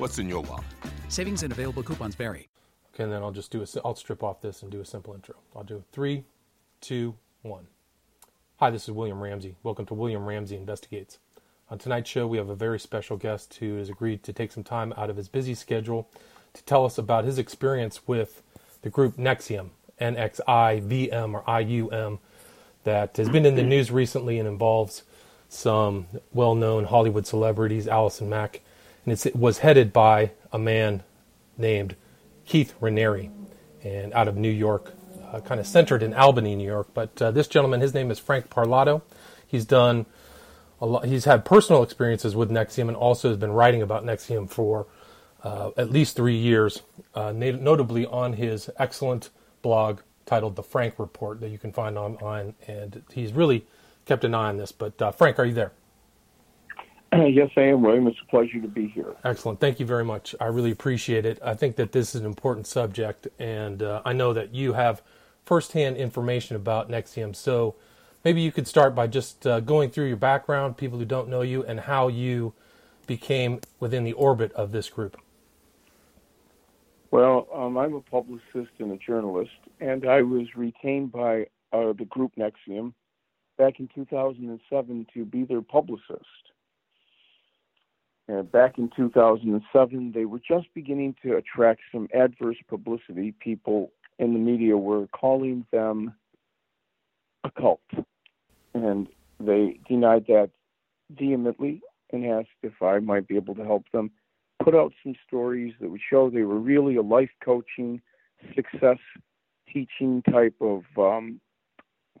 What's in your wallet? Savings and available coupons vary. Okay, and then I'll just do a. I'll strip off this and do a simple intro. I'll do three, two, one. Hi, this is William Ramsey. Welcome to William Ramsey Investigates. On tonight's show, we have a very special guest who has agreed to take some time out of his busy schedule to tell us about his experience with the group NXIVM, N X I V M or I U M, that has been in the news recently and involves some well known Hollywood celebrities, Allison Mack, and it was headed by a man named Keith Raniere, and out of New York, uh, kind of centered in Albany, New York. But uh, this gentleman, his name is Frank Parlato. He's done a lot, he's had personal experiences with NXIVM, and also has been writing about NXIVM for uh, at least three years, uh, notably on his excellent blog titled The Frank Report that you can find online. And he's really kept an eye on this. But uh, Frank, are you there? Yes, I am, William. It's a pleasure to be here. Excellent. Thank you very much. I really appreciate it. I think that this is an important subject, and uh, I know that you have firsthand information about NXIVM. So maybe you could start by just uh, going through your background, people who don't know you, and how you became within the orbit of this group. Well, um, I'm a publicist and a journalist, and I was retained by uh, the group NXIVM back in 2007 to be their publicist. And back in 2007, they were just beginning to attract some adverse publicity. People in the media were calling them a cult. And they denied that vehemently and asked if I might be able to help them put out some stories that would show they were really a life coaching, success teaching type of um,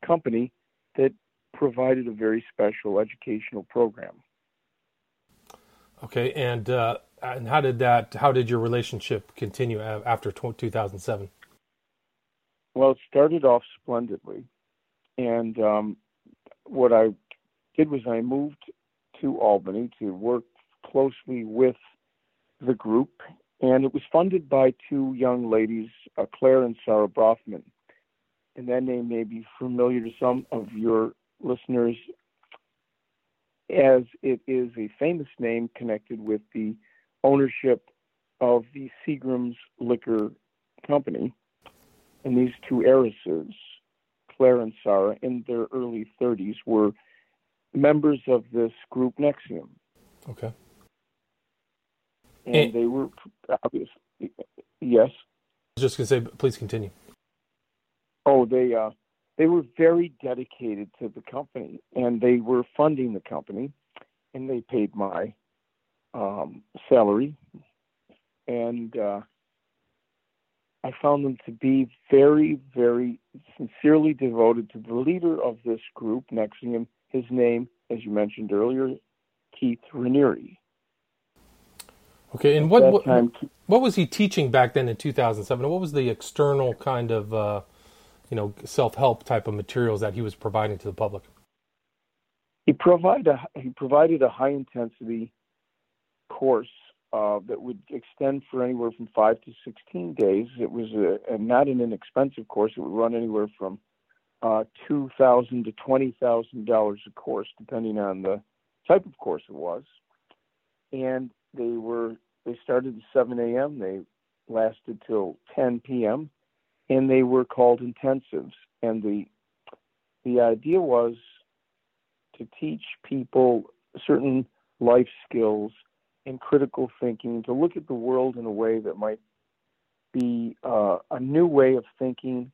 company that provided a very special educational program. Okay, and uh, and how did that? How did your relationship continue after 2007? Well, it started off splendidly, and um, what I did was I moved to Albany to work closely with the group, and it was funded by two young ladies, uh, Clare and Sarah Bronfman. And that name may be familiar to some of your listeners, as it is a famous name connected with the ownership of the Seagram's Liquor Company. And these two heiresses, Clare and Sarah, in their early 30s, were members of this group NXIVM. Okay and, and they were obviously yes. I was just gonna say, please continue. Oh, they uh, they were very dedicated to the company, and they were funding the company, and they paid my um, salary, and uh, I found them to be very, very sincerely devoted to the leader of this group. NXIVM, his name, as you mentioned earlier, Keith Raniere. Okay, and what what, time, what, was he teaching back then in 2007? What was the external kind of uh, you know self help type of materials that he was providing to the public? He provided a, he provided a high intensity course uh, that would extend for anywhere from five to 16 days. It was a, a not an inexpensive course. It would run anywhere from uh, two thousand to twenty thousand dollars a course, depending on the type of course it was. And they were they started at 7 a.m. They lasted till 10 p.m. and they were called intensives. And the the idea was to teach people certain life skills and critical thinking to look at the world in a way that might be uh, a new way of thinking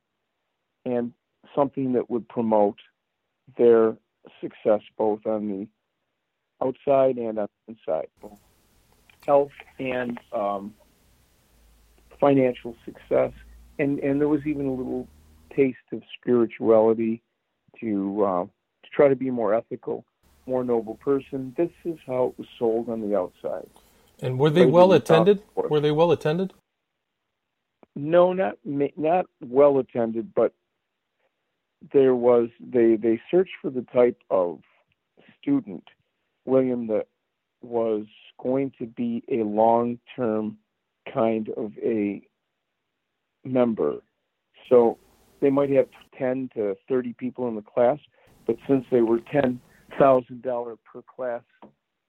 and something that would promote their success both on the outside and on the inside, health and um, financial success. And, and there was even a little taste of spirituality to, uh, to try to be more ethical, more noble person. This is how it was sold on the outside. And were they well attended? Were they well attended? No, not not well attended, but there was they they searched for the type of student William that was going to be a long term kind of a member. So they might have 10 to 30 people in the class, but since they were $10,000 per class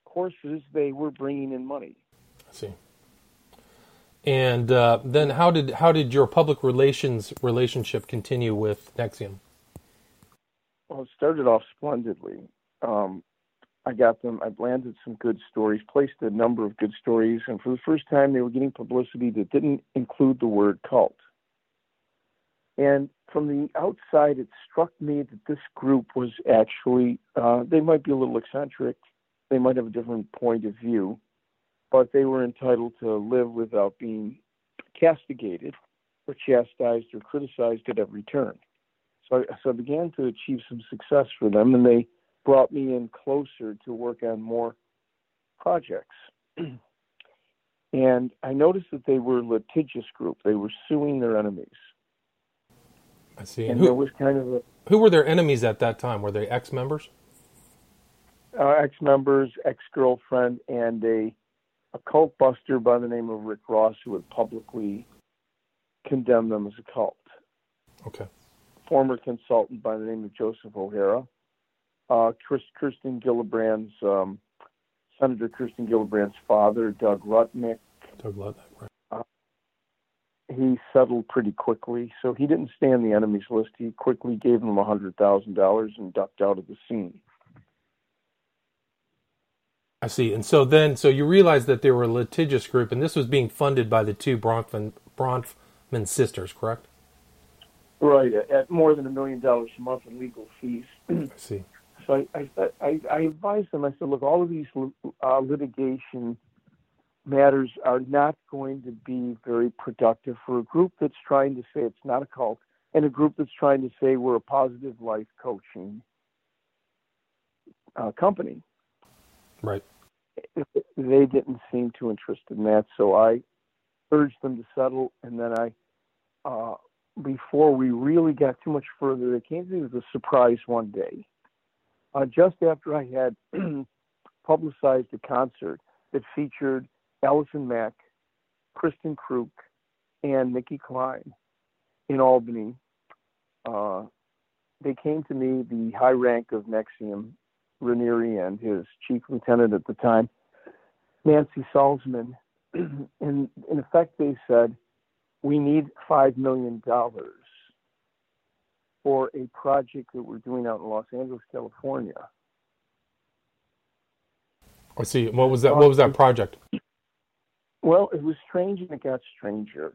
courses, they were bringing in money. I see. And uh, then, how did how did your public relations relationship continue with NXIVM? Well, it started off splendidly. Um, I got them. I landed some good stories, placed a number of good stories, and for the first time, they were getting publicity that didn't include the word cult. And from the outside, it struck me that this group was actually, uh, they might be a little eccentric, they might have a different point of view, but they were entitled to live without being castigated or chastised or criticized at every turn. So I, so I began to achieve some success for them, and they brought me in closer to work on more projects. and I noticed that they were a litigious group. They were suing their enemies. I see. And, who, there was kind of a, who were their enemies at that time? Were they ex-members? Uh, ex-members, ex-girlfriend, and a a cult buster by the name of Rick Ross who had publicly condemned them as a cult. Okay. Former consultant by the name of Joseph O'Hara. Uh, Kirsten Gillibrand's um, Senator Kirsten Gillibrand's father, Doug Rutnik. Doug Rutnik, right. He settled pretty quickly, so he didn't stay on the enemies list. He quickly gave them a hundred thousand dollars and ducked out of the scene. I see. And so then, so you realize that they were a litigious group, and this was being funded by the two Bronfman, Bronfman sisters, correct? Right, at more than a million dollars a month in legal fees. I see. So I, I, I, I advised them. I said, look, all of these uh, litigation matters are not going to be very productive for a group that's trying to say it's not a cult, and a group that's trying to say we're a positive life coaching uh, company. Right. They didn't seem too interested in that, so I urged them to settle, and then I, uh, before we really got too much further, they came to me with a surprise one day. Uh, just after I had publicized a concert that featured Allison Mack, Kristin Kreuk, and Nicki Clyne in Albany, uh, they came to me, the high rank of NXIVM, Raniere and his chief lieutenant at the time, Nancy Salzman. and in effect, they said, we need $5 million for a project that we're doing out in Los Angeles, California. I see. What was that? What was that project? Well, it was strange and it got stranger.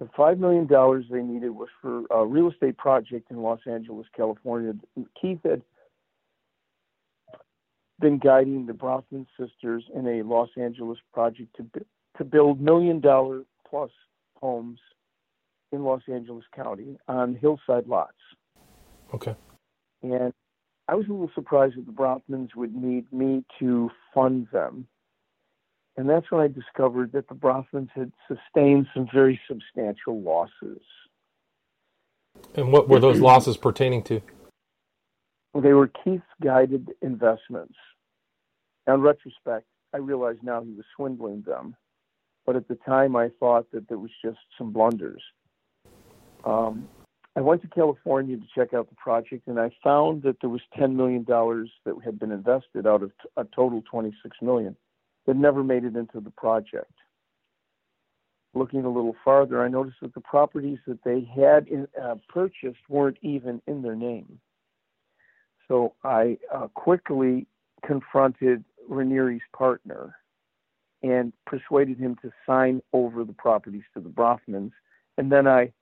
The $5 million they needed was for a real estate project in Los Angeles, California. Keith had been guiding the Bronfman sisters in a Los Angeles project to to build million dollar plus homes in Los Angeles County on hillside lots. Okay. And I was a little surprised that the Bronfmans would need me to fund them. And that's when I discovered that the Bronfmans had sustained some very substantial losses. And what were those losses pertaining to? They were Keith's guided investments. Now, in retrospect, I realize now he was swindling them. But at the time, I thought that there was just some blunders. Um, I went to California to check out the project, and I found that there was $10 million that had been invested out of a total $26 million that never made it into the project. Looking a little farther, I noticed that the properties that they had in, uh, purchased weren't even in their name. So I uh, quickly confronted Raniere's partner and persuaded him to sign over the properties to the Bronfmans. And then I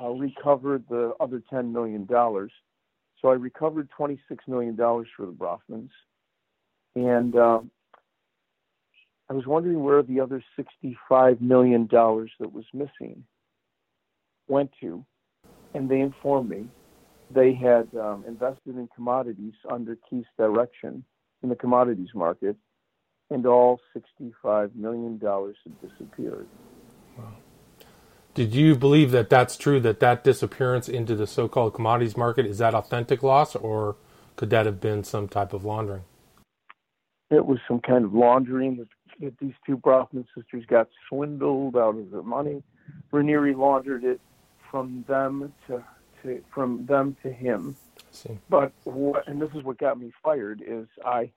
uh, recovered the other $10 million. So I recovered $26 million for the Bronfmans. And um, I was wondering where the other $65 million that was missing went to. And they informed me they had um, invested in commodities under Keith's direction in the commodities market, and all $65 million had disappeared. Wow. Did you believe that that's true, that that disappearance into the so called commodities market, is that authentic loss, or could that have been some type of laundering? It was some kind of laundering that, that these two Bronfman sisters got swindled out of their money. Raniere laundered it from them to to from them to him. But what, and this is what got me fired is I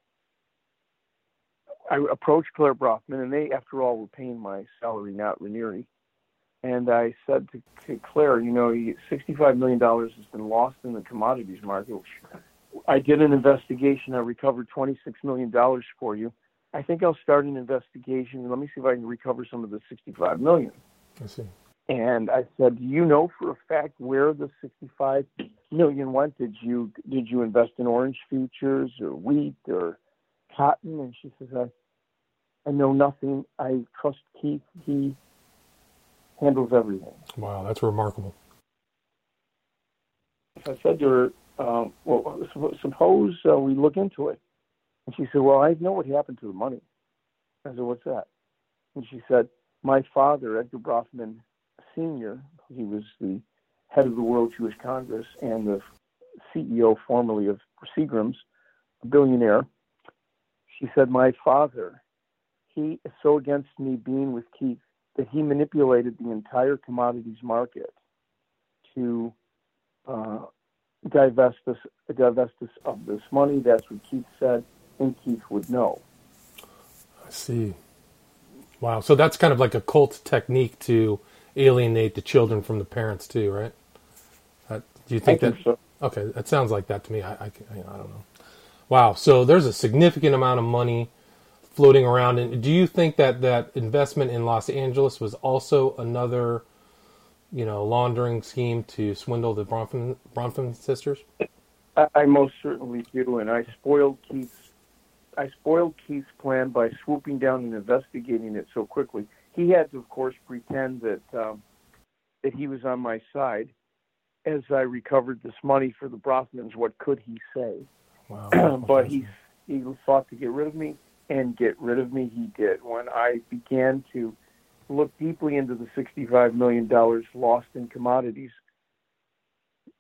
I approached Clare Bronfman, and they, after all, were paying my salary, not Raniere. And I said to, to Clare, you know, $65 million has been lost in the commodities market. I did an investigation. I recovered $26 million for you. I think I'll start an investigation. And let me see if I can recover some of the 65 million. I see. And I said, "Do you know for a fact where the 65 million went? Did you did you invest in orange futures or wheat or cotton?" And she says, "I I know nothing. I trust Keith. He handles everything." Wow, that's remarkable. I said to her, um, "Well, suppose uh, we look into it." And she said, "Well, I know what happened to the money." I said, "What's that?" And she said, "My father, Edgar Bronfman, Sr., he was the head of the World Jewish Congress and the CEO formerly of Seagram's, a billionaire. She said, My father, he is so against me being with Keith that he manipulated the entire commodities market to uh, divest us, divest us of this money. That's what Keith said, and Keith would know. I see. Wow. So that's kind of like a cult technique to alienate the children from the parents too, right? Uh, do you think, think that? So. Okay, that sounds like that to me. I, I, I don't know. Wow. So there's a significant amount of money floating around. And do you think that that investment in Los Angeles was also another, you know, laundering scheme to swindle the Bronfman, Bronfman sisters? I, I most certainly do, and I spoiled Keith's. I spoiled Keith's plan by swooping down and investigating it so quickly he had to, of course, pretend that um, that he was on my side. As I recovered this money for the Bronfmans, what could he say? Wow. but he he sought to get rid of me, and get rid of me he did. When I began to look deeply into the sixty-five million dollars lost in commodities,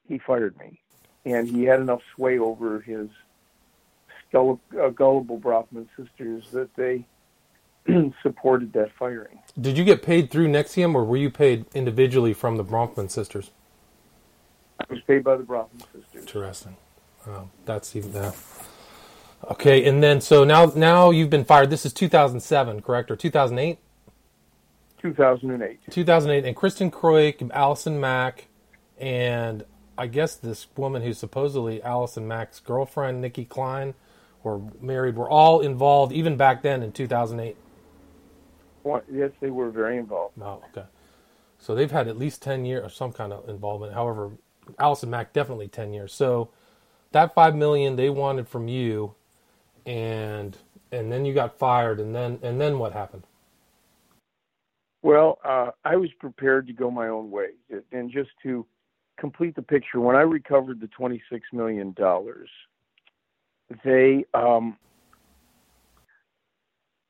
he fired me, and he had enough sway over his uh, gullible Bronfman sisters that they supported that firing. Did you get paid through NXIVM or were you paid individually from the Bronfman sisters? I was paid by the Bronfman sisters. Interesting. Wow, that's even that. Okay, and then so now now you've been fired. This is 2007, correct, or 2008? 2008. 2008, and Kristin Kreuk, Allison Mack, and I guess this woman who's supposedly Allison Mack's girlfriend, Nicki Clyne, were married. Were all involved even back then in 2008 yes, they were very involved. Oh, okay. So they've had at least ten years of some kind of involvement. However, Allison Mack definitely ten years. So that five million they wanted from you, and and then you got fired, and then and then what happened? Well, uh, I was prepared to go my own way, and just to complete the picture, when I recovered the twenty-six million dollars, they um,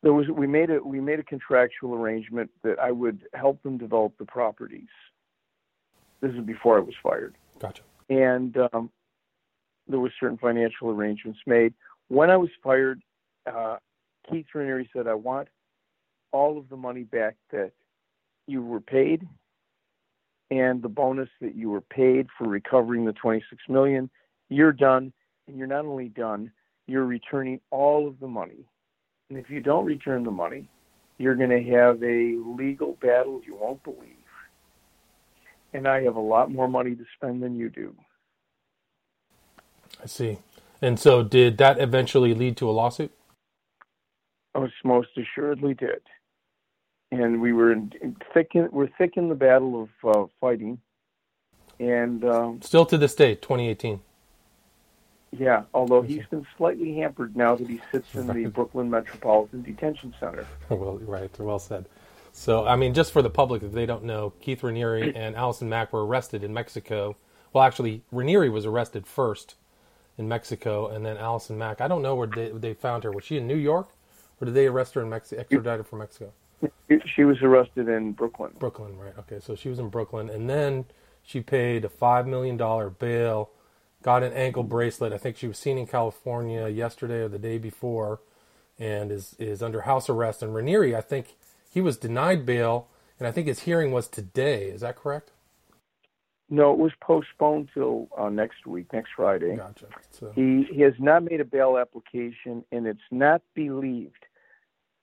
there was we made a we made a contractual arrangement that I would help them develop the properties. This is before I was fired. Gotcha. And um, there were certain financial arrangements made. When I was fired, uh, Keith Raniere said, "I want all of the money back that you were paid, and the bonus that you were paid for recovering the 26 million. You're done, and you're not only done, you're returning all of the money and if you don't return the money, you're going to have a legal battle you won't believe. And I have a lot more money to spend than you do. I see. And so, did that eventually lead to a lawsuit? Most most assuredly did. And we were in, in thick in, we're thick in the battle of uh, fighting, and um, Still to this day, 2018. yeah. Although he's been slightly hampered now that he sits in the Brooklyn Metropolitan Detention Center. well, right, well said. So, I mean, just for the public, if they don't know, Keith Raniere and Allison Mack were arrested in Mexico. Well, actually, Raniere was arrested first in Mexico, and then Allison Mack. I don't know where they, they found her. Was she in New York, or did they arrest her in Mexico, extradited from Mexico? She was arrested in Brooklyn. Brooklyn, right? Okay, so she was in Brooklyn, and then she paid a five million dollar bail, got an ankle bracelet. I think she was seen in California yesterday or the day before, and is is under house arrest. And Raniere, I think he was denied bail, and I think his hearing was today. Is that correct? No, it was postponed till uh, next week, next Friday. Gotcha. So, He he has not made a bail application, and it's not believed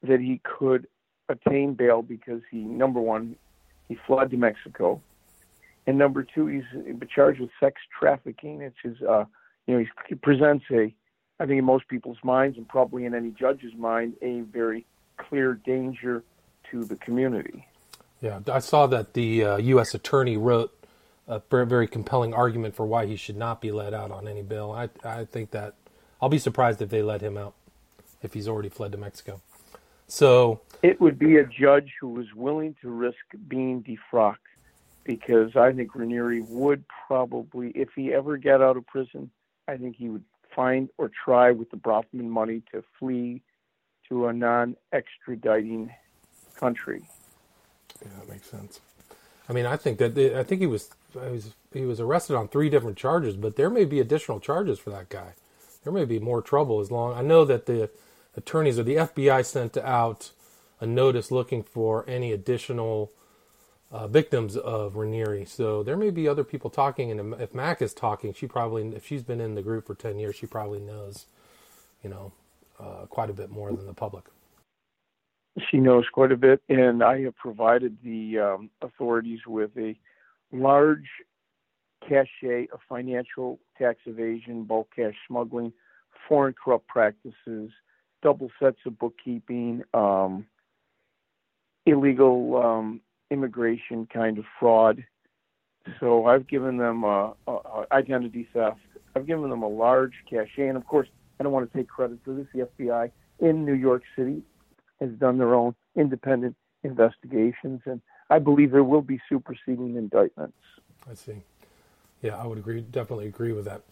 that he could attain bail because he number one, he fled to Mexico, and number two, he's charged with sex trafficking. Which is, uh, you know, he presents a, I think in most people's minds and probably in any judge's mind, a very clear danger to the community. yeah, I saw that the uh, U.S. attorney wrote a very, very compelling argument for why he should not be let out on any bail. I I think that I'll be surprised if they let him out if he's already fled to Mexico. So It would be a judge who was willing to risk being defrocked because I think Raniere would probably, if he ever got out of prison, I think he would find or try with the Bronfman money to flee to a non extraditing country. Yeah, that makes sense. I mean, I think that I think he was, he was he was arrested on three different charges, but there may be additional charges for that guy. There may be more trouble as long. I know that the attorneys or the FBI sent out a notice looking for any additional uh, victims of Raniere. So there may be other people talking, and if Mack is talking, she probably, if she's been in the group for ten years, she probably knows, you know, uh, quite a bit more than the public. She knows quite a bit, and I have provided the um, authorities with a large cachet of financial tax evasion, bulk cash smuggling, foreign corrupt practices, double sets of bookkeeping, um, illegal um, immigration kind of fraud. So I've given them uh, uh, identity theft. I've given them a large cachet, and of course, I don't want to take credit for this. The FBI in New York City has done their own independent investigations, and I believe there will be superseding indictments. I see. Yeah, I would agree. Definitely agree with that.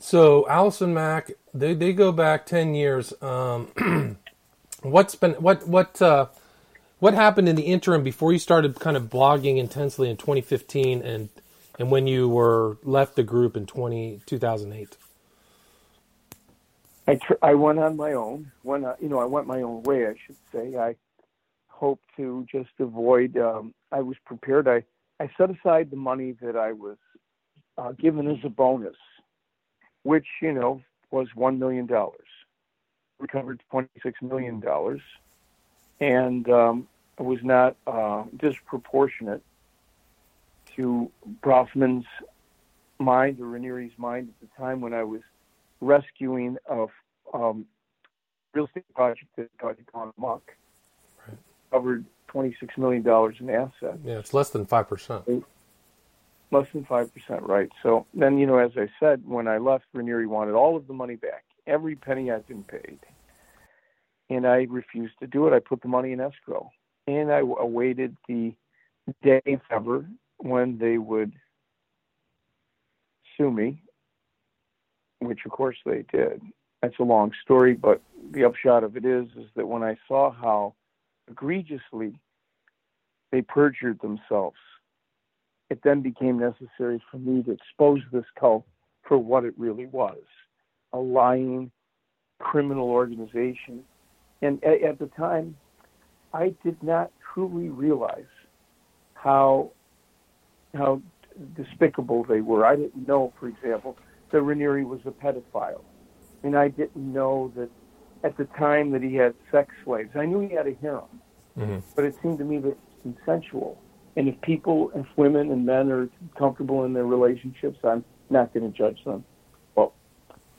So Allison Mack, they they go back ten years. Um, what's been what what uh, what happened in the interim before you started kind of blogging intensely in 2015 and and when you were left the group in 20, 2008? I tr- I went on my own. When uh, you know, I went my own way. I should say. I hoped to just avoid. Um, I was prepared. I I set aside the money that I was uh, given as a bonus, which you know was one million dollars. Recovered twenty six million dollars, and um, it was not uh, disproportionate to Bronfman's mind or Raniere's mind at the time when I was rescuing a um, real estate project that got gone amok. Right. Covered $26 million in assets. Yeah, it's less than five percent. Less than 5%, right. So then, you know, as I said, when I left, Raniere wanted all of the money back, every penny I'd been paid. And I refused to do it. I put the money in escrow. And I awaited the day, ever, when they would sue me, which of course they did. That's a long story, but the upshot of it is is that when I saw how egregiously they perjured themselves, it then became necessary for me to expose this cult for what it really was a lying criminal organization. And at, at the time, I did not truly realize how how despicable they were. I didn't know, for example, that Raniere was a pedophile. And I didn't know that at the time that he had sex slaves. I knew he had a harem, Mm-hmm. but it seemed to me that it's consensual. And if people, if women and men are comfortable in their relationships, I'm not going to judge them. Well,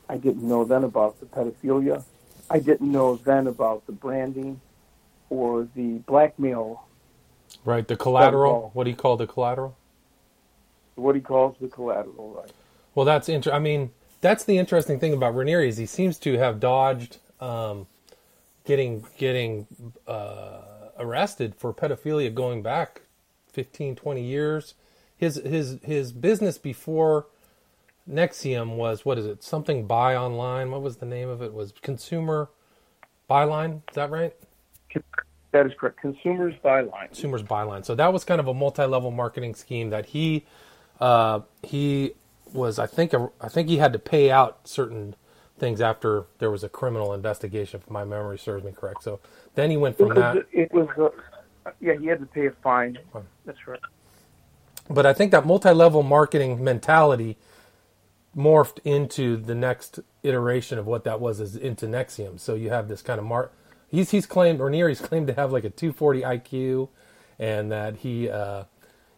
I didn't know then about the pedophilia I didn't know then about the branding or the blackmail. Right, the collateral. What do you call the collateral? What he calls the collateral, right? Well, that's interesting. I mean, that's the interesting thing about Raniere is he seems to have dodged um, getting getting uh, arrested for pedophilia going back 15, 20 years. His his his business before NXIVM was what is it? Something buy online. What was the name of it? Was Consumer Buyline? Is that right? That is correct. Consumers Buyline. Consumers Buyline. So that was kind of a multi-level marketing scheme that he uh, he was. I think I think he had to pay out certain things after there was a criminal investigation. If my memory serves me correct. So then he went It from was, that. it was uh, yeah, he had to pay a fine. That's right. But I think that multi-level marketing mentality morphed into the next iteration of what that was is into NXIVM. So you have this kind of mar he's he's claimed or Neary's claimed to have like a 240 IQ and that he uh,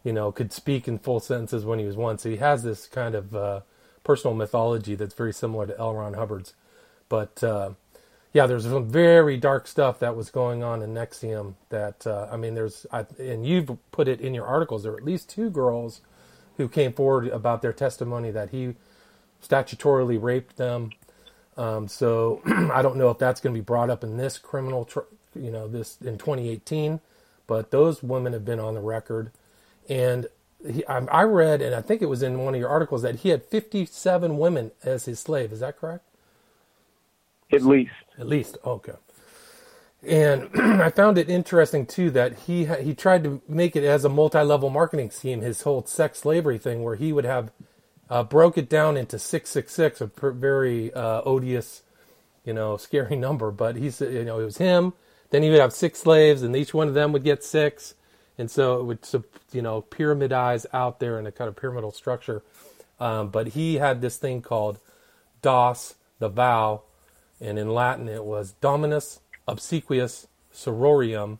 you know could speak in full sentences when he was one. So he has this kind of uh, personal mythology that's very similar to L. Ron Hubbard's. But uh, yeah, there's some very dark stuff that was going on in NXIVM. That uh, I mean, there's I, and you've put it in your articles. There were at least two girls who came forward about their testimony that he statutorily raped them. Um, so I don't know if that's going to be brought up in this criminal, tr- you know, this in 2018. But those women have been on the record, and he, I, I read, and I think it was in one of your articles that he had 57 women as his slave. Is that correct? At least. At least, okay. And I found it interesting too that he ha- he tried to make it as a multi-level marketing scheme. His whole sex slavery thing, where he would have uh, broke it down into six six six, a per- very uh, odious, you know, scary number. But he said, you know, it was him. Then he would have six slaves, and each one of them would get six, and so it would, you know, pyramidize out there in a kind of pyramidal structure. Um, but he had this thing called DOS, the vow, and in Latin it was Dominus Obsequious Sororium,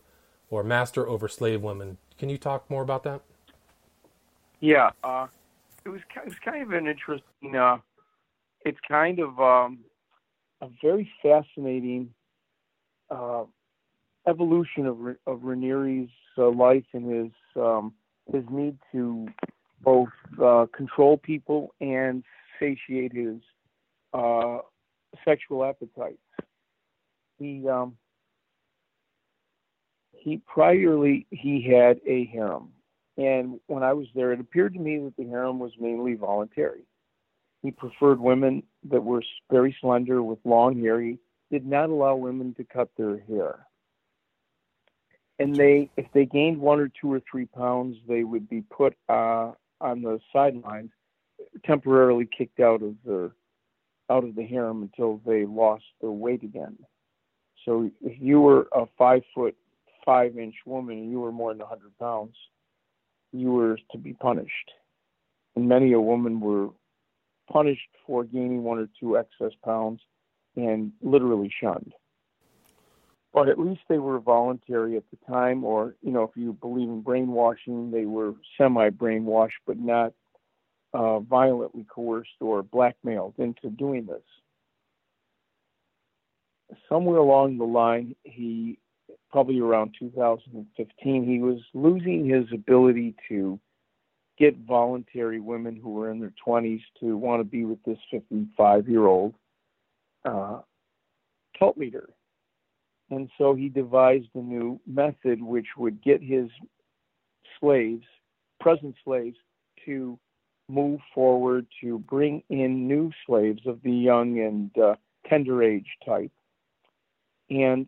or Master over Slave Women. Can you talk more about that? Yeah, uh, it was it was kind of an interesting. Uh, it's kind of um, a very fascinating uh, evolution of of Raniere's uh, life and his um, his need to both uh, control people and satiate his uh, sexual appetites. He um, he priorly he had a harem, and when I was there, it appeared to me that the harem was mainly voluntary. He preferred women that were very slender with long hair. He did not allow women to cut their hair. And they, if they gained one or two or three pounds, they would be put uh, on the sidelines, temporarily kicked out of the out of the harem until they lost their weight again. So if you were a five foot five inch woman and you were more than a hundred pounds, you were to be punished. And many a woman were punished for gaining one or two excess pounds and literally shunned. But at least they were voluntary at the time, or, you know, if you believe in brainwashing, they were semi brainwashed, but not uh, violently coerced or blackmailed into doing this. Somewhere along the line, he probably around 2015, he was losing his ability to get voluntary women who were in their 20s to want to be with this 55 year old uh, cult leader. And so he devised a new method which would get his slaves, present slaves, to move forward to bring in new slaves of the young and uh, tender age type and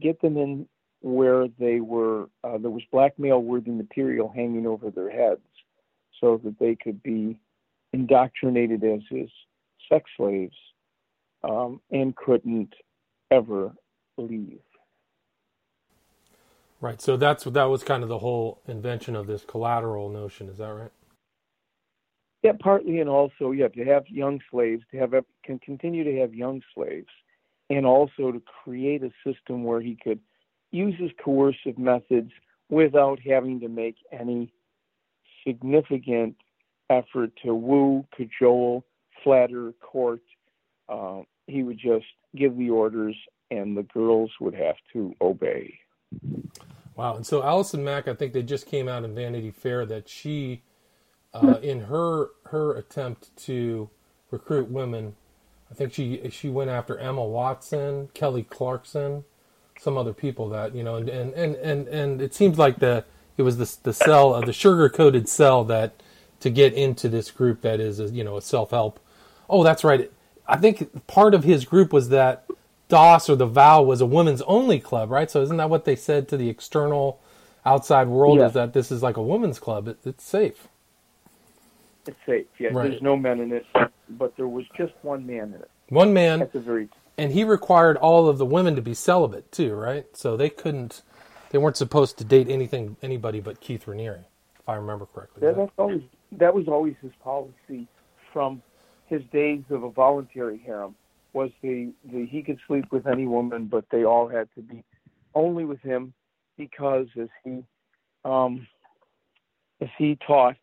get them in where they were uh, there was blackmail worthy material hanging over their heads so that they could be indoctrinated as his sex slaves um, and couldn't ever leave Right. So that's that was kind of the whole invention of this collateral notion. Is that right? Yeah, partly, and also, yeah, to have young slaves, to have can continue to have young slaves, and also to create a system where he could use his coercive methods without having to make any significant effort to woo, cajole, flatter, court. Uh, he would just give the orders, and the girls would have to obey. Wow. And so Allison Mack, I think they just came out in Vanity Fair that she, uh, in her her attempt to recruit women, I think she she went after Emma Watson, Kelly Clarkson, some other people that you know, and and and and, and it seems like the it was the the cell uh, the sugar coated cell that to get into this group that is a, you know a self help. Oh, that's right. I think part of his group was that DOS or the Vow was a women's only club, right? So isn't that what they said to the external outside world? Yeah. Is that this is like a women's club? It, it's safe. It's safe. Yeah, Right. there's no men in it, but there was just one man in it One man, at the very. And he required all of the women to be celibate too, right? So they couldn't, they weren't supposed to date anything anybody but Keith Raniere, if I remember correctly. Yeah, that's always that was always his policy from his days of a voluntary harem. Was the, the he could sleep with any woman, but they all had to be only with him because, as he um, as he taught,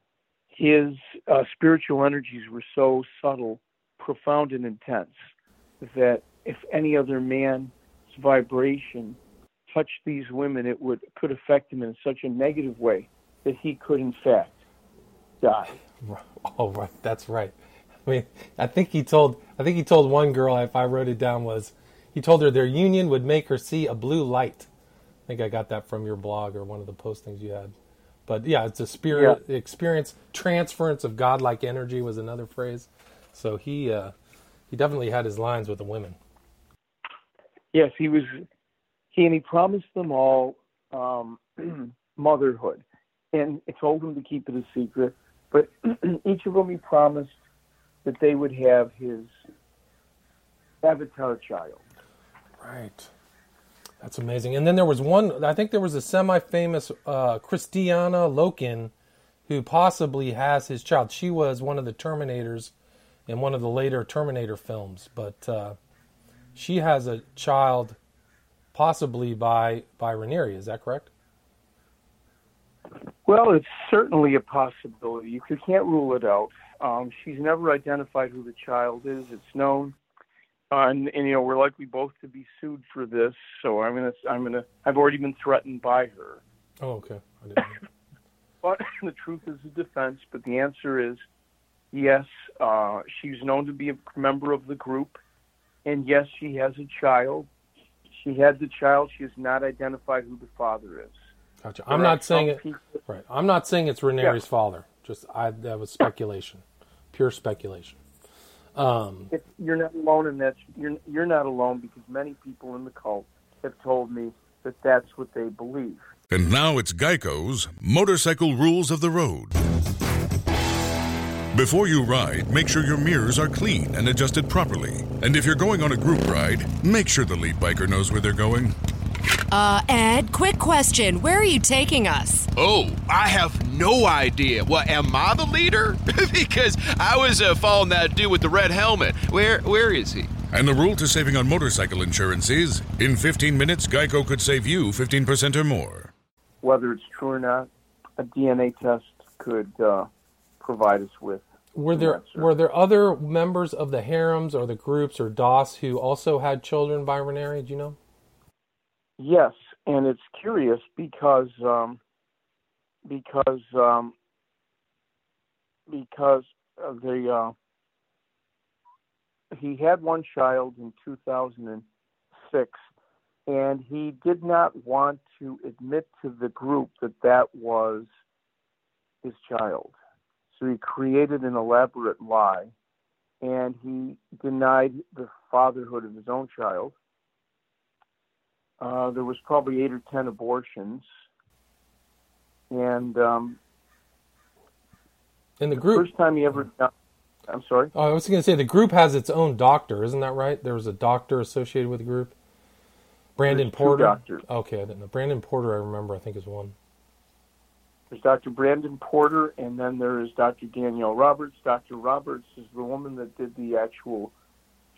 his uh, spiritual energies were so subtle, profound, and intense that if any other man's vibration touched these women, it would could affect him in such a negative way that he could, in fact, die. Oh, right. That's right. I mean, I think he told, I think he told one girl, if I wrote it down, was he told her their union would make her see a blue light. I think I got that from your blog or one of the postings you had. But yeah, it's a spirit experience, transference of godlike energy was another phrase. So he, uh, he definitely had his lines with the women. Yes, he was. He and he promised them all um, motherhood, and told them to keep it a secret. But each of them, he promised that they would have his avatar child. Right. That's amazing. And then there was one, I think there was a semi famous uh, Kristanna Loken who possibly has his child. She was one of the Terminators in one of the later Terminator films, but uh, she has a child possibly by, by Raniere. Is that correct? Well, it's certainly a possibility. You can't rule it out. Um, she's never identified who the child is. It's known, uh, and, and you know we're likely both to be sued for this. So I'm gonna, I'm gonna, I've already been threatened by her. Oh, okay. I didn't. But the truth is a defense. But the answer is yes. Uh, she's known to be a member of the group, and yes, she has a child. She had the child. She has not identified who the father is. Gotcha. I'm not saying it. people- Right. I'm not saying it's Raniere's father. Just I that was speculation, pure speculation. Um, If you're not alone, and that's you're you're not alone because many people in the cult have told me that that's what they believe. And now it's Geico's Motorcycle Rules of the Road. Before you ride, make sure your mirrors are clean and adjusted properly. And if you're going on a group ride, make sure the lead biker knows where they're going. Uh, Ed, quick question. Where are you taking us? Oh, I have no idea. What am I the leader? because I was uh, following that dude with the red helmet. Where where is he? And the rule to saving on motorcycle insurance is in 15 minutes, Geico could save you 15% or more. Whether it's true or not, a DNA test could uh, provide us with. Were there answer. were there other members of the harems or the groups or DOS who also had children by Raniere? Do you know? Yes, and it's curious because um, because um, because the uh, he had one child in 2006, and he did not want to admit to the group that that was his child. So he created an elaborate lie, and he denied the fatherhood of his own child. Uh, there was probably eight or ten abortions, and um, In the the group, first time he ever. I'm sorry. oh, I was going to say the group has its own doctor, isn't that right? There was a doctor associated with the group. Brandon There's two Porter. doctors. Okay, I didn't know. Brandon Porter, I remember. I think is one. There's Dr. Brandon Porter, and then there is Dr. Danielle Roberts. Dr. Roberts is the woman that did the actual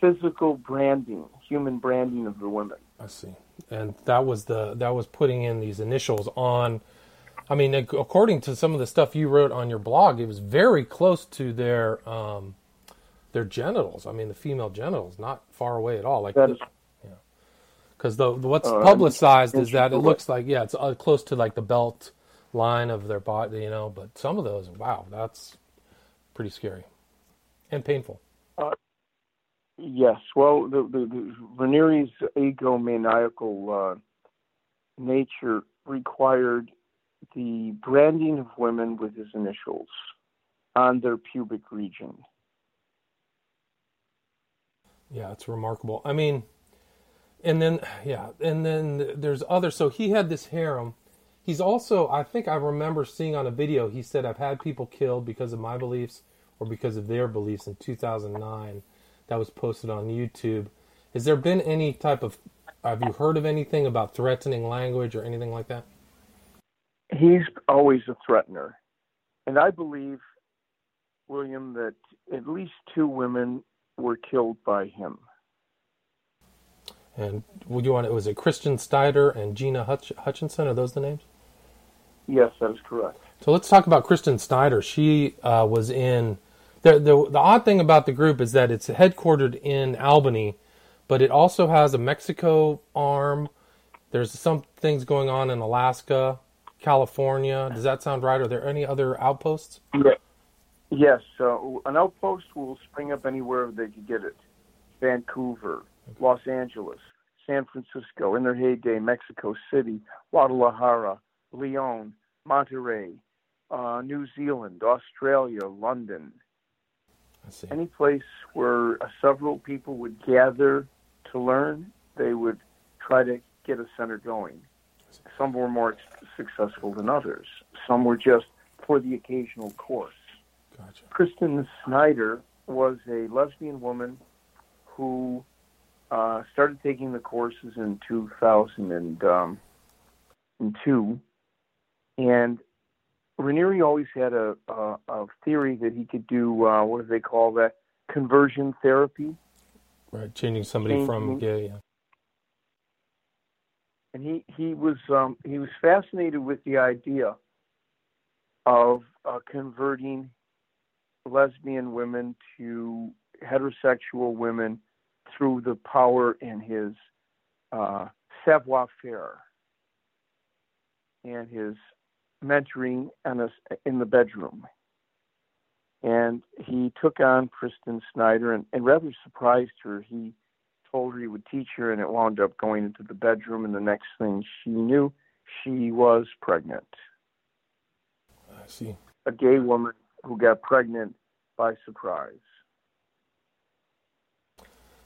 physical branding, human branding of the women. I see. And that was the that was putting in these initials on. I mean, according to some of the stuff you wrote on your blog, it was very close to their um, their genitals. I mean, the female genitals, not far away at all. Like That is Because the, the what's Uh, publicized is that it looks like yeah, it's uh, close to like the belt line of their body, you know. But some of those, wow, that's pretty scary and painful. Yes. Well, the, the, the Raniere's egomaniacal uh, nature required the branding of women with his initials on their pubic region. Yeah, it's remarkable. I mean, and then yeah, and then there's other. So he had this harem. He's also, I think I remember seeing on a video. He said, "I've had people killed because of my beliefs or because of their beliefs." In 2009, that was posted on YouTube. Has there been any type of? Have you heard of anything about threatening language or anything like that? He's always a threatener. And I believe, William, that at least two women were killed by him. And would you want? It was it Kristen Snyder and Gina Hutch, Hutchinson? Are those the names? Yes, that is correct. So let's talk about Kristen Snyder. She uh, was in. The, the the odd thing about the group is that it's headquartered in Albany, but it also has a Mexico arm. There's some things going on in Alaska, California. Does that sound right? Are there any other outposts? Yeah. Yes, uh, an outpost will spring up anywhere they could get it. Vancouver, Los Angeles, San Francisco, in their heyday, Mexico City, Guadalajara, Leon, Monterrey, uh, New Zealand, Australia, London. I see. Any place where uh, several people would gather to learn, they would try to get a center going. Some were more successful than others. Some were just for the occasional course. Gotcha. Kristen Snyder was a lesbian woman who uh, started taking the courses in 2002. And Raniere always had a, a, a theory that he could do, uh, what do they call that? Conversion therapy. Right, changing somebody from gay. Yeah. and he he was um, he was fascinated with the idea of uh, converting lesbian women to heterosexual women through the power in his uh, savoir faire and his mentoring and us in the bedroom. And he took on Kristen Snyder and, and rather surprised her. He told her he would teach her, and it wound up going into the bedroom. And the next thing she knew, she was pregnant. I see. A gay woman who got pregnant by surprise.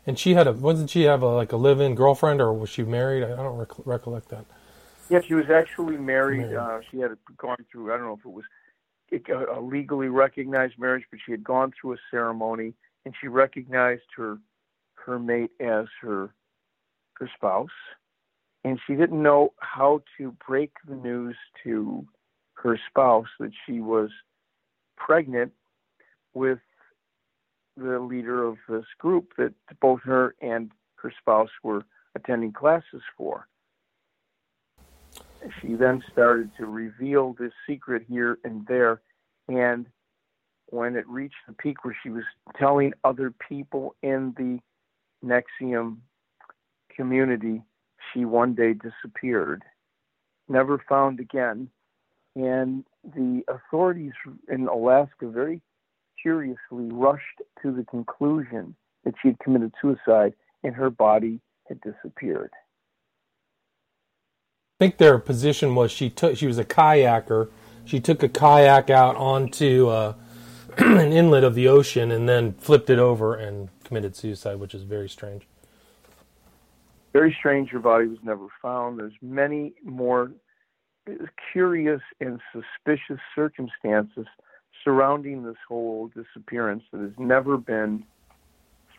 And she had a wasn't she have a like a live-in girlfriend or was she married? I I don't rec- recollect that. Yeah, she was actually married. Married. Uh, she had gone through, I don't know if it was a a legally recognized marriage, but she had gone through a ceremony and she recognized her her mate as her her spouse. And she didn't know how to break the news to her spouse that she was pregnant with the leader of this group that both her and her spouse were attending classes for. She then started to reveal this secret here and there. And when it reached the peak where she was telling other people in the NXIVM community, she one day disappeared, never found again. And the authorities in Alaska very curiously rushed to the conclusion that she had committed suicide and her body had disappeared. I think their position was she took she was a kayaker. She took a kayak out onto uh, an inlet of the ocean and then flipped it over and committed suicide, which is very strange. very strange her body was never found there's many more curious and suspicious circumstances surrounding this whole disappearance that has never been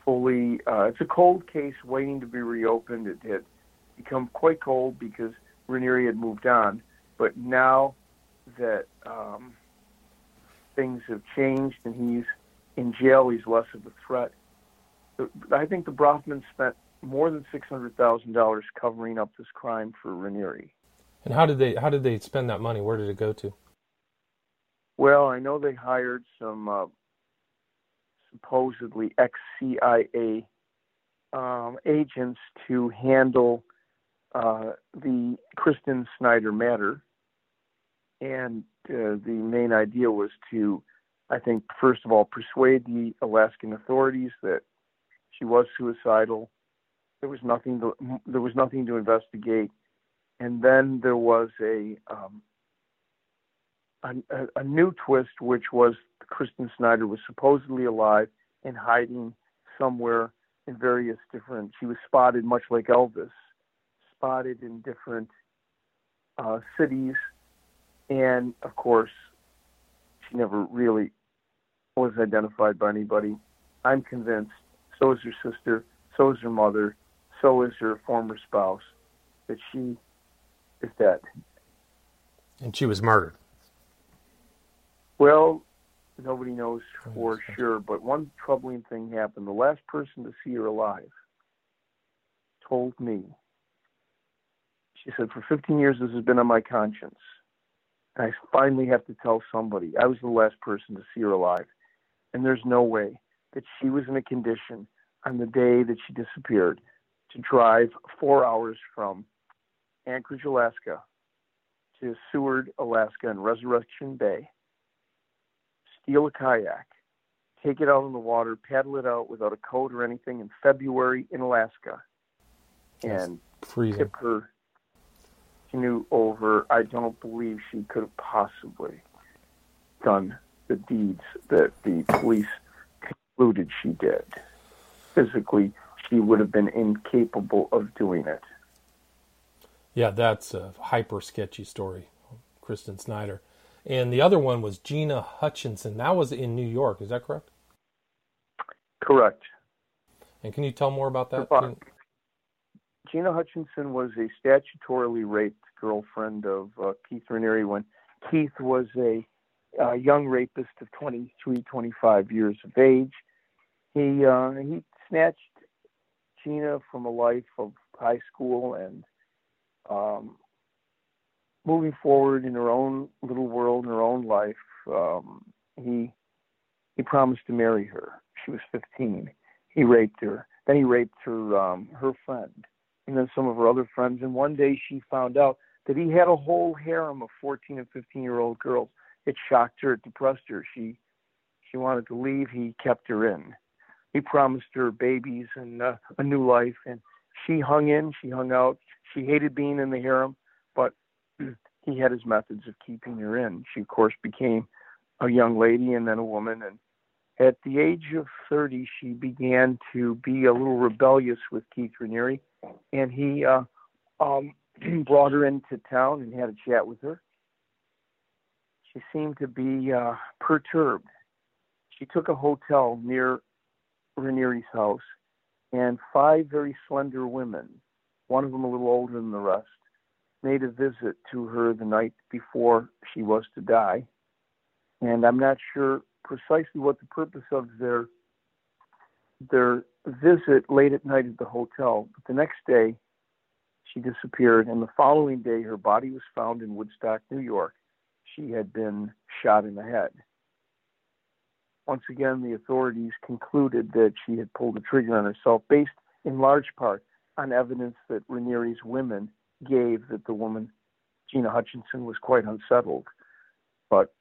fully uh, it's a cold case waiting to be reopened it had become quite cold because Raniere had moved on but now that um, things have changed and he's in jail he's less of a threat I think the Bronfman spent more than six hundred thousand dollars covering up this crime for Raniere. And how did they how did they spend that money? Where did it go to? Well, I know they hired some uh, supposedly ex CIA um, agents to handle uh, the Kristen Snyder matter, and uh, the main idea was to, I think, first of all, persuade the Alaskan authorities that she was suicidal. There was nothing to there was nothing to investigate, and then there was a um, a, a new twist, which was Kristen Snyder was supposedly alive and hiding somewhere in various different. She was spotted, much like Elvis, spotted in different uh, cities, and of course, she never really was identified by anybody. I'm convinced. So is her sister. So is her mother. So is her former spouse. That she is dead. And she was murdered. Well, nobody knows for sure, but one troubling thing happened. The last person to see her alive told me, she said, for 15 years this has been on my conscience. And I finally have to tell somebody. I was the last person to see her alive. And there's no way that she was in a condition on the day that she disappeared to drive four hours from Anchorage, Alaska to Seward, Alaska, and Resurrection Bay steal a kayak, take it out in the water, paddle it out without a coat or anything in February in Alaska, and tip her canoe over. I don't believe she could have possibly done the deeds that the police concluded she did. Physically, she would have been incapable of doing it. Yeah, that's a hyper sketchy story, Kristen Snyder. And the other one was Gina Hutchinson. That was in New York. Is that correct? Correct. And can you tell more about that? Gina Hutchinson was a statutorily raped girlfriend of uh, Keith Raniere when Keith was a uh, young rapist of 23, 25 years of age. He uh, he snatched Gina from a life of high school and um, moving forward in her own little world, in her own life. Um, he he promised to marry her. She was 15. He raped her. Then he raped her um, her friend, and then some of her other friends. And one day she found out that he had a whole harem of 14 and 15 year old girls. It shocked her. It depressed her. She she wanted to leave. He kept her in. He promised her babies and uh, a new life, and she hung in. She hung out. She hated being in the harem, but he had his methods of keeping her in. She, of course, became a young lady and then a woman. And at the age of 30, she began to be a little rebellious with Keith Raniere, and he uh, um, brought her into town and had a chat with her. She seemed to be uh, perturbed. She took a hotel near Raniere's house, and five very slender women, one of them a little older than the rest, made a visit to her the night before she was to die. And I'm not sure precisely what the purpose of their their visit late at night at the hotel. But the next day, she disappeared, and the following day, her body was found in Woodstock, New York. She had been shot in the head. Once again, the authorities concluded that she had pulled the trigger on herself, based in large part on evidence that Raniere's women gave that the woman, Gina Hutchinson, was quite unsettled. But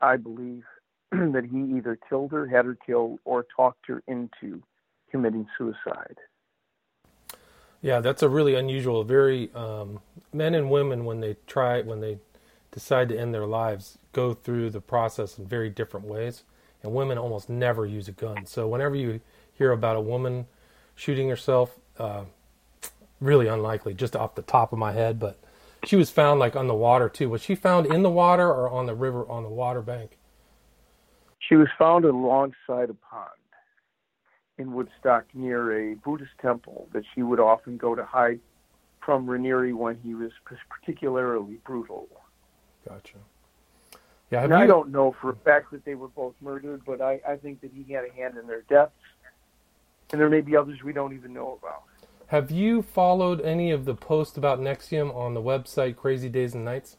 I believe that he either killed her, had her killed, or talked her into committing suicide. Yeah, that's a really unusual. Very um, men and women when they try when they decide to end their lives go through the process in very different ways, and women almost never use a gun. So whenever you hear about a woman shooting herself, uh, really unlikely, just off the top of my head. But she was found like on the water too. Was she found in the water or on the river on the water bank? She was found alongside a pond in Woodstock near a Buddhist temple that she would often go to hide from Raniere when he was particularly brutal. Gotcha. Yeah, and you, I don't know for a fact that they were both murdered, but I, I think that he had a hand in their deaths. And there may be others we don't even know about. Have you followed any of the posts about NXIVM on the website Crazy Days and Nights?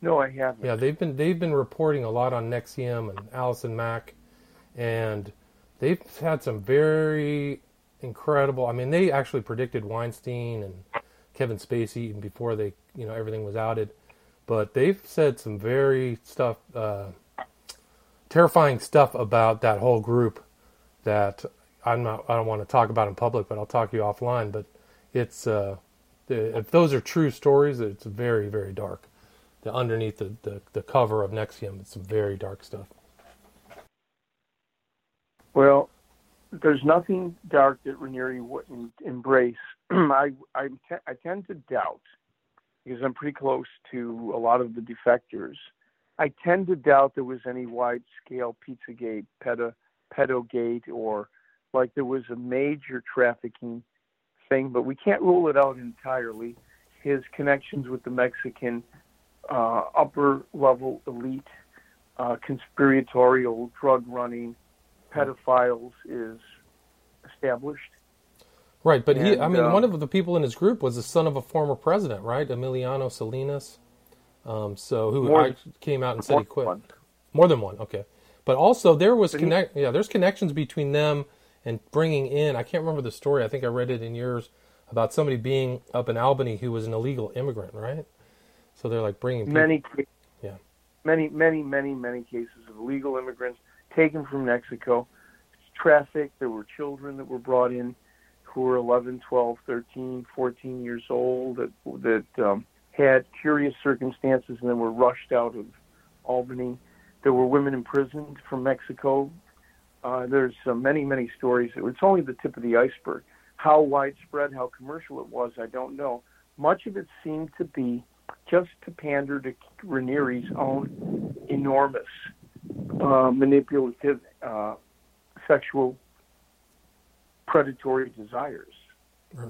No, I haven't. Yeah, they've been they've been reporting a lot on NXIVM and Allison Mack, and they've had some very incredible. I mean, they actually predicted Weinstein and Kevin Spacey even before they, you know, everything was outed. But they've said some very stuff, uh, terrifying stuff about that whole group that I'm not. I don't want to talk about in public, but I'll talk to you offline. But it's uh, if those are true stories, it's very very dark. The underneath the, the, the cover of NXIVM, it's some very dark stuff. Well, there's nothing dark that Raniere wouldn't embrace. I I, te- I tend to doubt because I'm pretty close to a lot of the defectors. I tend to doubt there was any wide scale Pizzagate, pedo, pedogate, or like there was a major trafficking thing, but we can't rule it out entirely. His connections with the Mexican uh, upper level elite, uh, conspiratorial drug running, pedophiles is established. Right, but he, I mean, uh, one of the people in his group was the son of a former president, right? Emiliano Salinas. Um, so who More I came out and said he quit. one. More than one, okay. But also there was connect. Yeah, there's connections between them and bringing in. I can't remember the story. I think I read it in yours about somebody being up in Albany who was an illegal immigrant, right? So they're like bringing people. Many, Yeah. many, many, many, many cases of illegal immigrants taken from Mexico, trafficked. There were children that were brought in who were 11, 12, 13, 14 years old that that um, had curious circumstances and then were rushed out of Albany. There were women imprisoned from Mexico. Uh, there's uh, many, many stories. It's only the tip of the iceberg. How widespread, how commercial it was, I don't know. Much of it seemed to be just to pander to Raniere's own enormous uh, manipulative uh, sexual predatory desires.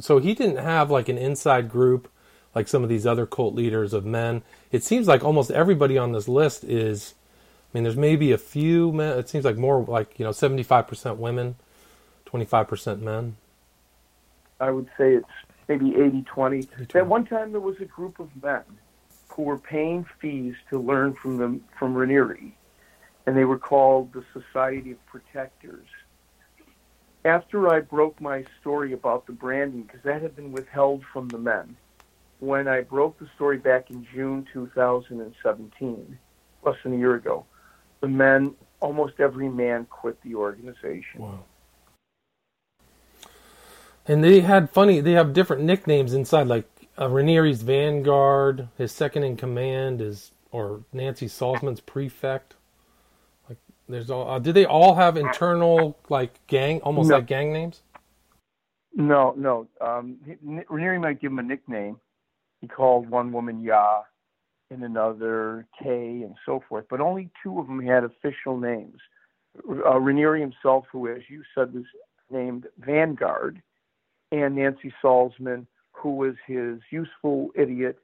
So he didn't have like an inside group like some of these other cult leaders of men. It seems like almost everybody on this list is. I mean, there's maybe a few men. It seems like more like you know, 75% women, 25% men. I would say it's maybe 80 20. 80-20. At one time, there was a group of men who were paying fees to learn from them from Raniere, and they were called the Society of Protectors. After I broke my story about the branding, because that had been withheld from the men, when I broke the story back in June 2017, less than a year ago, the men, almost every man, quit the organization. Wow. And they had funny. They have different nicknames inside, like uh, Raniere's Vanguard. His second in command is, or Nancy Salzman's prefect. There's all. Uh, did they all have internal like gang, almost No. like gang names? No, no. Um, Raniere might give him a nickname. He called one woman Ya, and another K, and so forth. But only two of them had official names. Uh, Raniere himself, who, as you said, was named Vanguard, and Nancy Salzman, who was his useful idiot,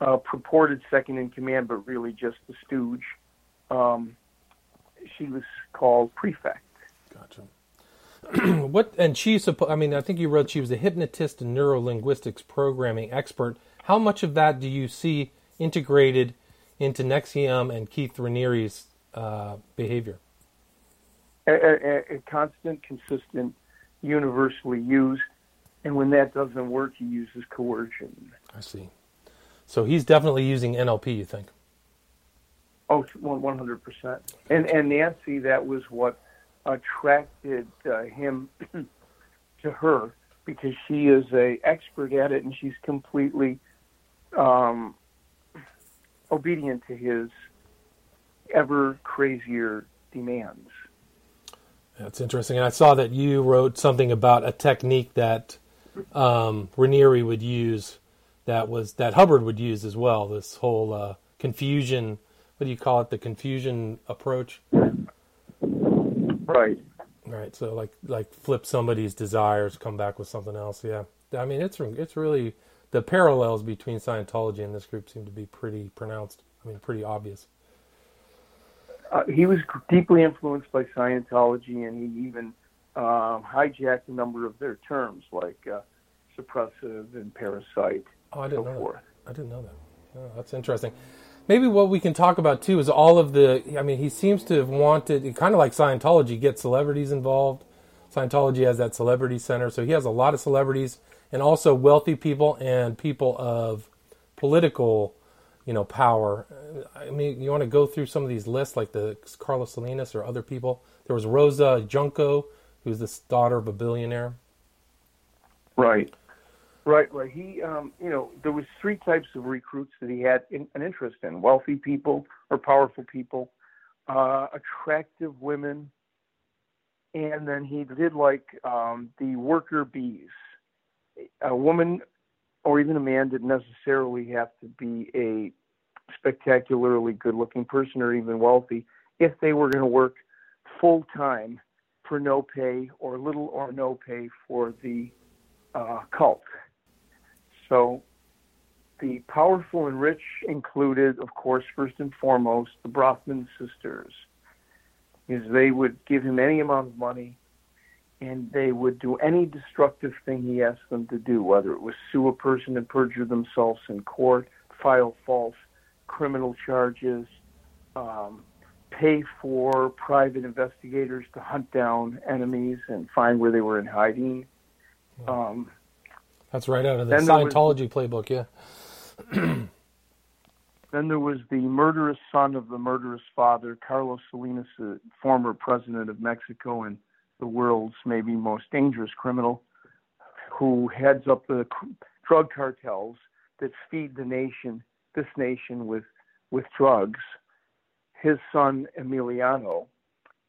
uh, purported second in command, but really just the stooge. Um, she was called Prefect. Gotcha. what and she's I mean, I think you wrote she was a hypnotist and neurolinguistics programming expert. How much of that do you see integrated into NXIVM and Keith Raniere's uh, behavior? a, a, a constant, consistent, universally used. And when that doesn't work, he uses coercion. I see. So he's definitely using NLP. You think? Oh, one hundred percent. And and Nancy, that was what attracted uh, him to her because she is a expert at it, and she's completely um, obedient to his ever crazier demands. That's interesting. And I saw that you wrote something about a technique that um, Raniere would use, that was that Hubbard would use as well. This whole uh, confusion. What do you call it? The confusion approach. Right. Right. So like like flip somebody's desires, come back with something else. Yeah. I mean, it's it's really the parallels between Scientology and this group seem to be pretty pronounced. I mean, pretty obvious. uh, he was deeply influenced by Scientology, and he even um, hijacked a number of their terms, like uh, suppressive and parasite, Oh, I and didn't so know forth. that. I didn't know that. Oh, that's interesting. Maybe what we can talk about too is all of the. I mean, he seems to have wanted, kind of like Scientology, get celebrities involved, Scientology has that celebrity center, so he has a lot of celebrities and also wealthy people and people of political, you know, power. I mean, you want to go through some of these lists, like the Carlos Salinas or other people. There was Rosa Junco, who's the daughter of a billionaire. Right, right, right. He, um, you know, there was three types of recruits that he had in, an interest in: wealthy people or powerful people, uh, attractive women, and then he did like um, the worker bees. A woman or even a man didn't necessarily have to be a spectacularly good-looking person or even wealthy if they were going to work full time for no pay or little or no pay for the uh, cult. So the powerful and rich included, of course, first and foremost, the Bronfman sisters, is they would give him any amount of money and they would do any destructive thing he asked them to do, whether it was sue a person and perjure themselves in court, file false criminal charges, um, pay for private investigators to hunt down enemies and find where they were in hiding. Um, That's right out of the Then there was- Scientology playbook, yeah. Then there was the murderous son of the murderous father, Carlos Salinas, the former president of Mexico and the world's maybe most dangerous criminal, who heads up the drug cartels that feed the nation, this nation, with with drugs. His son Emiliano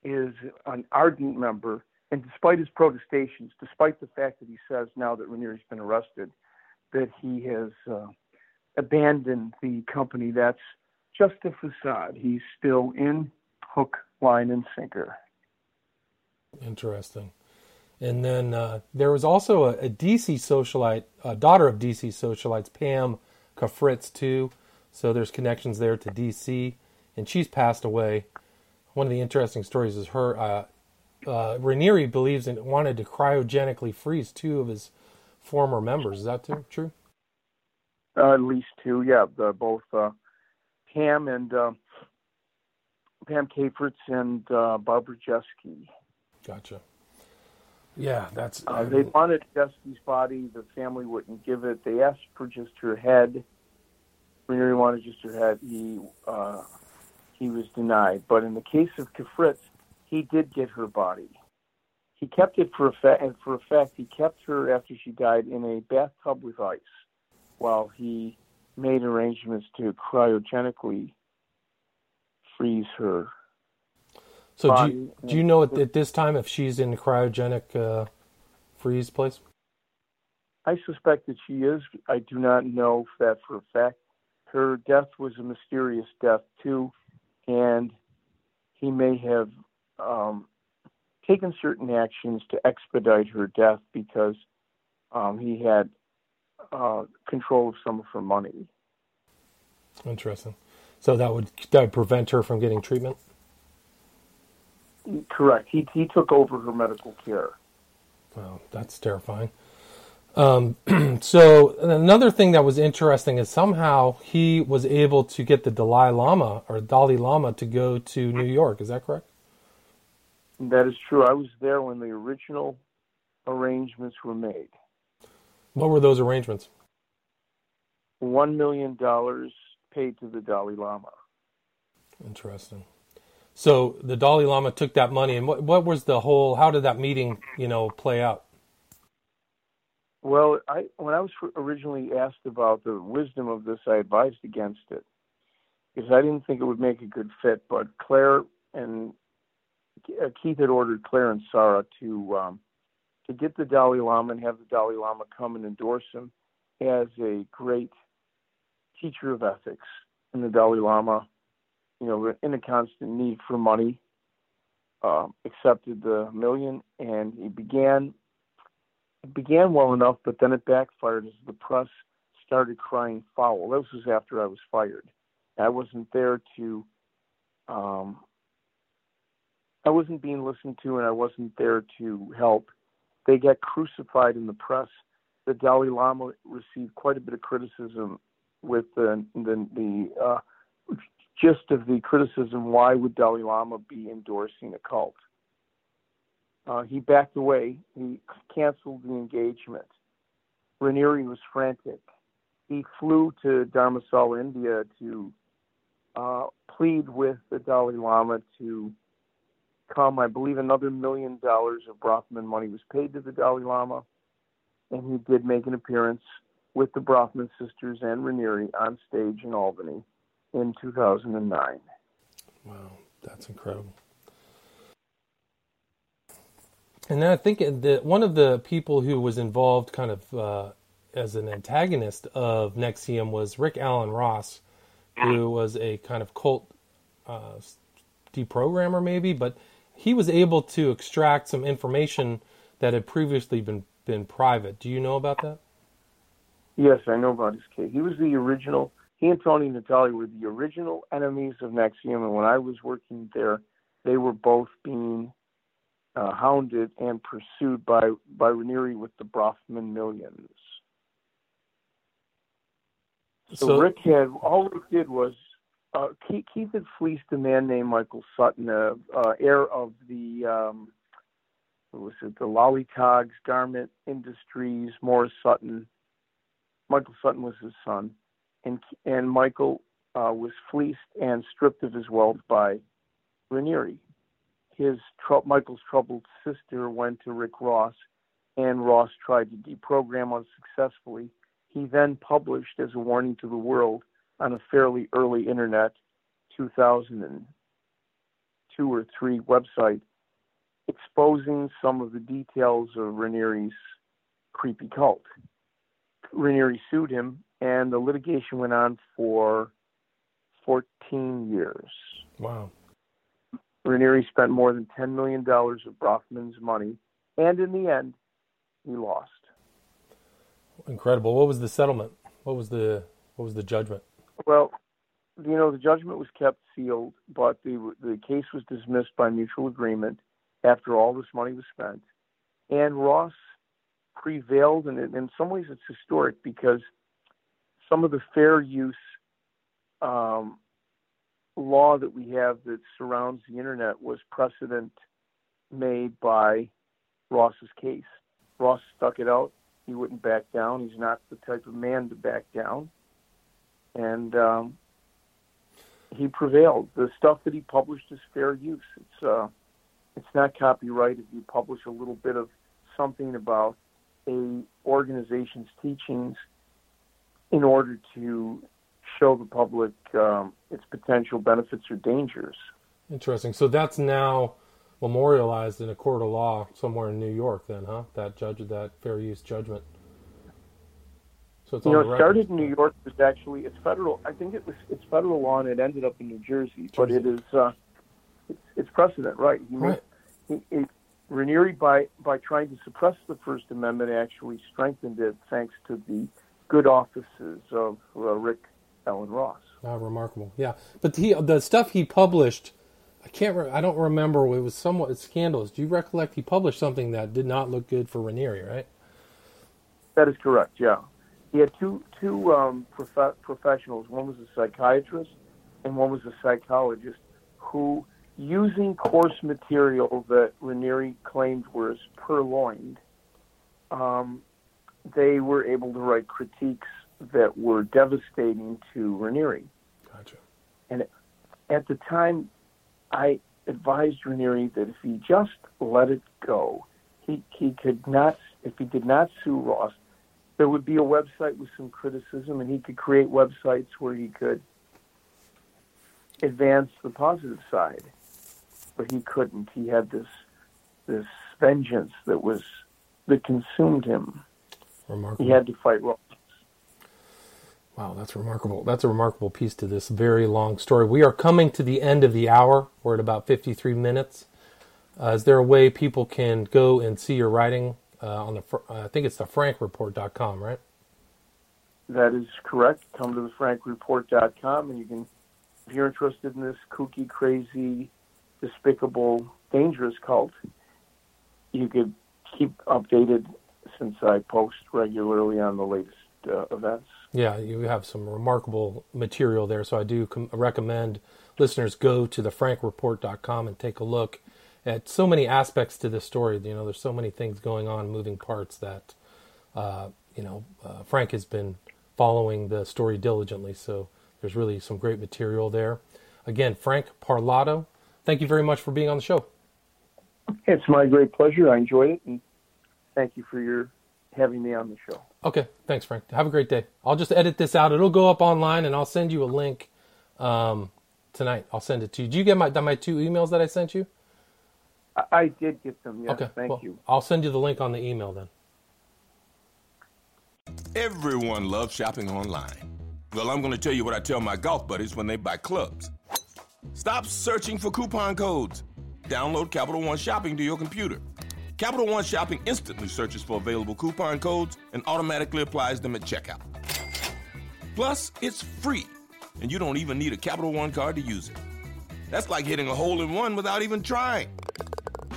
is an ardent member, and despite his protestations, despite the fact that he says now that Raniere's been arrested, that he has uh, abandoned the company. That's just a facade. He's still in hook, line, and sinker. Interesting. And then uh, there was also a, a DC socialite, a daughter of DC socialites, Pam Cafritz, too. So there's connections there to DC, and she's passed away. One of the interesting stories is her. Uh, uh, Raniere believes in wanted to cryogenically freeze two of his former members. Is that too, true? Uh, at least two, yeah. The, both uh, Pam and uh, Pam Cafritz and uh, Barbara Jeske. Gotcha. Yeah, that's. Uh, they wanted Jeske's body. The family wouldn't give it. They asked for just her head. Raniere wanted just her head. He uh, he was denied. But in the case of Cafritz, he did get her body. He kept it for a fact. And for a fact, he kept her after she died in a bathtub with ice, while he made arrangements to cryogenically freeze her. so do you, do you know at, at this time if she's in a cryogenic uh, freeze place? I suspect that she is. I do not know that for a fact. Her death was a mysterious death too, and he may have um, taken certain actions to expedite her death because um, he had uh, control of some of her money. Interesting. So that would that would prevent her from getting treatment. Correct. He he took over her medical care. Wow, that's terrifying. Um, so another thing that was interesting is somehow he was able to get the Dalai Lama or Dalai Lama to go to New York. Is that correct? That is true. I was there when the original arrangements were made. What were those arrangements? One million dollars paid to the Dalai Lama. Interesting. So the Dalai Lama took that money, and what what was the whole? How did that meeting, you know, play out? Well, I when I was originally asked about the wisdom of this, I advised against it because I didn't think it would make a good fit. But Clare and Keith had ordered Clare and Sara to um, to get the Dalai Lama and have the Dalai Lama come and endorse him as a great teacher of ethics. And the Dalai Lama, you know, in a constant need for money, uh, accepted the million, and he began it began well enough, but then it backfired as the press started crying foul. This was after I was fired. I wasn't there to, um, I wasn't being listened to, and I wasn't there to help. They got crucified in the press. The Dalai Lama received quite a bit of criticism with the the, the uh, gist of the criticism. Why would Dalai Lama be endorsing a cult? uh, he backed away. He canceled the engagement. Raniere was frantic. He flew to Dharamsala, India, to uh, plead with the Dalai Lama to come. I believe another million dollars of Bronfman money was paid to the Dalai Lama, and he did make an appearance with the Bronfman sisters and Raniere on stage in Albany in 2009. Wow, that's incredible. And then I think that one of the people who was involved, kind of uh, as an antagonist of NXIVM, was Rick Alan Ross, who was a kind of cult uh, deprogrammer, maybe, but he was able to extract some information that had previously been been private. Do you know about that? Yes, I know about his case. He was the original. He and Toni Natalie were the original enemies of NXIVM, and when I was working there, they were both being uh, hounded and pursued by by Raniere with the Bronfman millions. So, so Rick had all Rick did was Keith, Keith had fleeced a man named Michael Sutton, uh, uh, heir of the um, what was it, the Lollytogs Garment Industries, Morris Sutton. Michael Sutton was his son, and and Michael uh, was fleeced and stripped of his wealth by Raniere. His Michael's troubled sister went to Rick Ross, and Ross tried to deprogram unsuccessfully. He then published as a warning to the world on a fairly early internet 2002 or 3 website exposing some of the details of Raniere's creepy cult. Raniere sued him, and the litigation went on for 14 years. Wow. Raniere spent more than $10 million of Bronfman's money, and in the end, he lost. Incredible. What was the settlement? What was the what was the judgment? Well, you know, the judgment was kept sealed, but the the case was dismissed by mutual agreement after all this money was spent. And Ross prevailed, and in some ways it's historic because some of the fair use um, law that we have that surrounds the internet was precedent made by Ross's case. Ross stuck it out. He wouldn't back down. He's not the type of man to back down and um, he prevailed. The stuff that he published is fair use. It's uh, it's not copyright if you publish a little bit of something about a organization's teachings in order to show the public um, its potential benefits or dangers. Interesting. So that's now memorialized in a court of law somewhere in New York, then, huh? That judge, that fair use judgment. So it's you know, it started in New York. It was actually it's federal. I think it was it's federal law, and it ended up in New Jersey. Jersey. But it is uh, it's, it's precedent, right? He right. Made, he, he, Raniere, by by trying to suppress the First Amendment, actually strengthened it thanks to the good offices of uh, Rick Alan Ross. Ah, remarkable. Yeah, but he the stuff he published. I can't. Re- I don't remember. It was somewhat scandalous. Do you recollect he published something that did not look good for Raniere, right? That is correct. Yeah, he had two two um, prof- professionals. One was a psychiatrist, and one was a psychologist, who, using course material that Raniere claimed was purloined, um, they were able to write critiques that were devastating to Raniere. Gotcha. And at the time, I advised Raniere that if he just let it go, he he could not. If he did not sue Ross, there would be a website with some criticism, and he could create websites where he could advance the positive side. But he couldn't. He had this this vengeance that was that consumed him. Remarkable. He had to fight Ross. Wow, that's remarkable. That's a remarkable piece to this very long story. We are coming to the end of the hour. We're at about 53 minutes. Uh, is there a way people can go and see your writing uh, on the uh, I think it's the frankreport.com, right? That is correct. Come to the frankreport.com and you can if you're interested in this kooky, crazy, despicable, dangerous cult, you could keep updated since I post regularly on the latest uh, events. Yeah, you have some remarkable material there, so I do com- recommend listeners go to the frankreport.com and take a look at so many aspects to this story. You know, there's so many things going on, moving parts that uh, you know uh, Frank has been following the story diligently. So there's really some great material there. Again, Frank Parlato, thank you very much for being on the show. It's my great pleasure. I enjoyed it, and thank you for your having me on the show. Okay, thanks, Frank. Have a great day. I'll just edit this out. It'll go up online, and I'll send you a link um, tonight. I'll send it to you. Did you get my my two emails that I sent you? I, I did get them. Yes, okay, thank well, you. I'll send you the link on the email then. Everyone loves shopping online. Well, I'm going to tell you what I tell my golf buddies when they buy clubs. Stop searching for coupon codes. Download Capital One Shopping to your computer. Capital One Shopping instantly searches for available coupon codes and automatically applies them at checkout. Plus, it's free, and you don't even need a Capital One card to use it. That's like hitting a hole in one without even trying.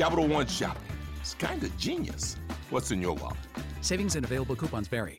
Capital One Shopping. It's kind of genius. What's in your wallet? Savings and available coupons vary.